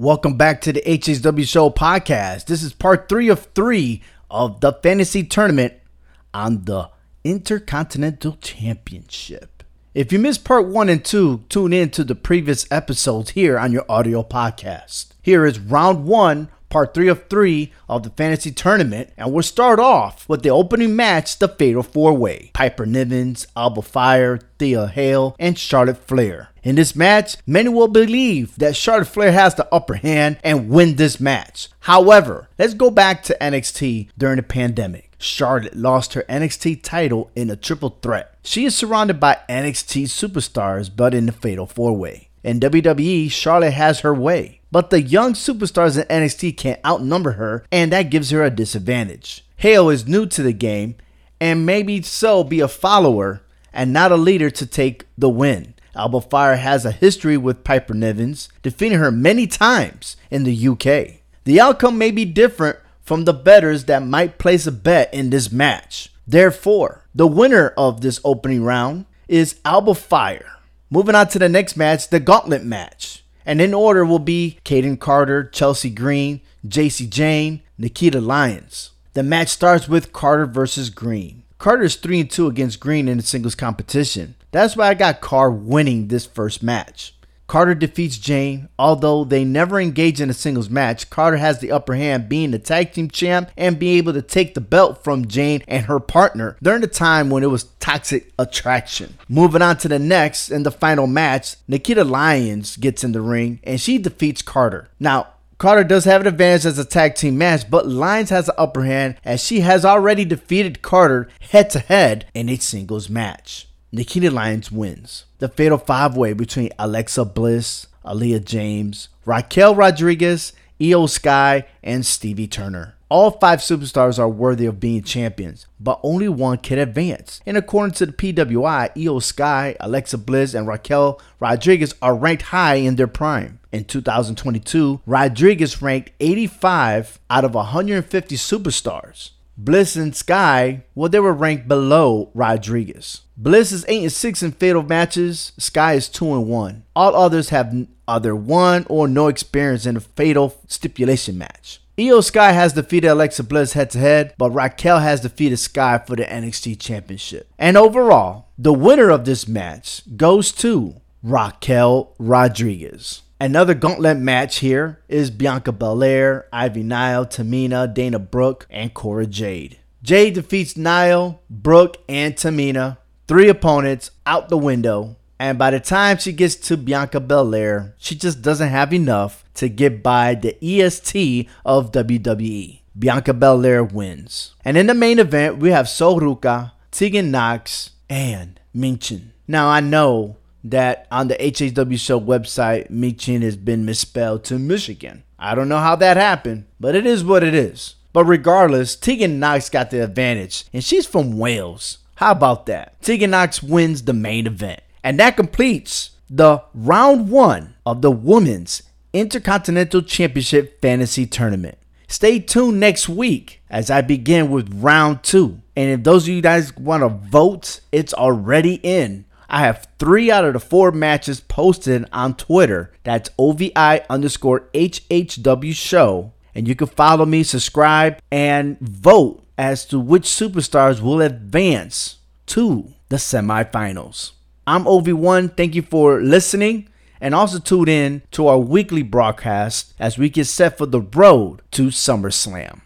Welcome back to the HHW Show podcast. This is part three of three of the fantasy tournament on the Intercontinental Championship. If you missed part one and two, tune in to the previous episodes here on your audio podcast. Here is round one part three of three of the fantasy tournament, and we'll start off with the opening match, the Fatal Four Way Piper Nivens, Alba Fire, Thea Hale, and Charlotte Flair. In this match, many will believe that Charlotte Flair has the upper hand and win this match. However, let's go back to NXT during the pandemic. Charlotte lost her NXT title in a triple threat. She is surrounded by NXT superstars, but in the Fatal Four Way. In WWE, Charlotte has her way. But the young superstars in NXT can't outnumber her, and that gives her a disadvantage. Hale is new to the game, and maybe so be a follower and not a leader to take the win. Alba Fire has a history with Piper Nivens, defeating her many times in the UK. The outcome may be different from the betters that might place a bet in this match. Therefore, the winner of this opening round is Alba Fire. Moving on to the next match, the Gauntlet match. And in order will be Kayden Carter, Chelsea Green, Jacy Jayne, Nikita Lyons. The match starts with Carter versus Green. Carter is 3 2 against Green in the singles competition. That's why I got Carr winning this first match. Carter defeats Jayne. Although they never engage in a singles match, Carter has the upper hand being the tag team champ and being able to take the belt from Jayne and her partner during the time when it was toxic attraction. Moving on to the next and the final match, Nikita Lyons gets in the ring and she defeats Carter. Now, Carter does have an advantage as a tag team match, but Lyons has the upper hand as she has already defeated Carter head to head in a singles match. Nikita Lyons wins. The fatal five way between Alexa Bliss, Aleah James, Raquel Rodriguez, Iyo Sky, and Stevie Turner. All five superstars are worthy of being champions, but only one can advance. And according to the PWI, Iyo Sky, Alexa Bliss, and Raquel Rodriguez are ranked high in their prime. In 2022, Rodriguez ranked 85 out of 150 superstars. Bliss and Sky, well, they were ranked below Rodriguez. Bliss is 8 and 6 in fatal matches. Sky is 2 and 1. All others have either one or no experience in a fatal stipulation match. Iyo Sky has defeated Alexa Bliss head to head, but Raquel has defeated Sky for the NXT Championship. And overall, the winner of this match goes to Raquel Rodriguez. Another gauntlet match here is Bianca Belair, Ivy Nile, Tamina, Dana Brooke, and Cora Jade. Jade defeats Nile, Brooke, and Tamina, three opponents out the window. And by the time she gets to Bianca Belair, she just doesn't have enough to get by the EST of WWE. Bianca Belair wins. And in the main event, we have Sol Ruca, Tegan Knox, and Michin. Now I know that on the HHW show website, Michin has been misspelled to Michigan. I don't know how that happened, but it is what it is. But regardless, Tegan Knox got the advantage, and she's from Wales. How about that? Tegan Knox wins the main event. And that completes the round one of the Women's Intercontinental Championship Fantasy Tournament. Stay tuned next week as I begin with round two. And if those of you guys want to vote, it's already in. I have three out of the four matches posted on Twitter. That's OVI underscore HHW show. And you can follow me, subscribe, and vote as to which superstars will advance to the semifinals. I'm OV1. Thank you for listening. And also tune in to our weekly broadcast as we get set for the road to SummerSlam.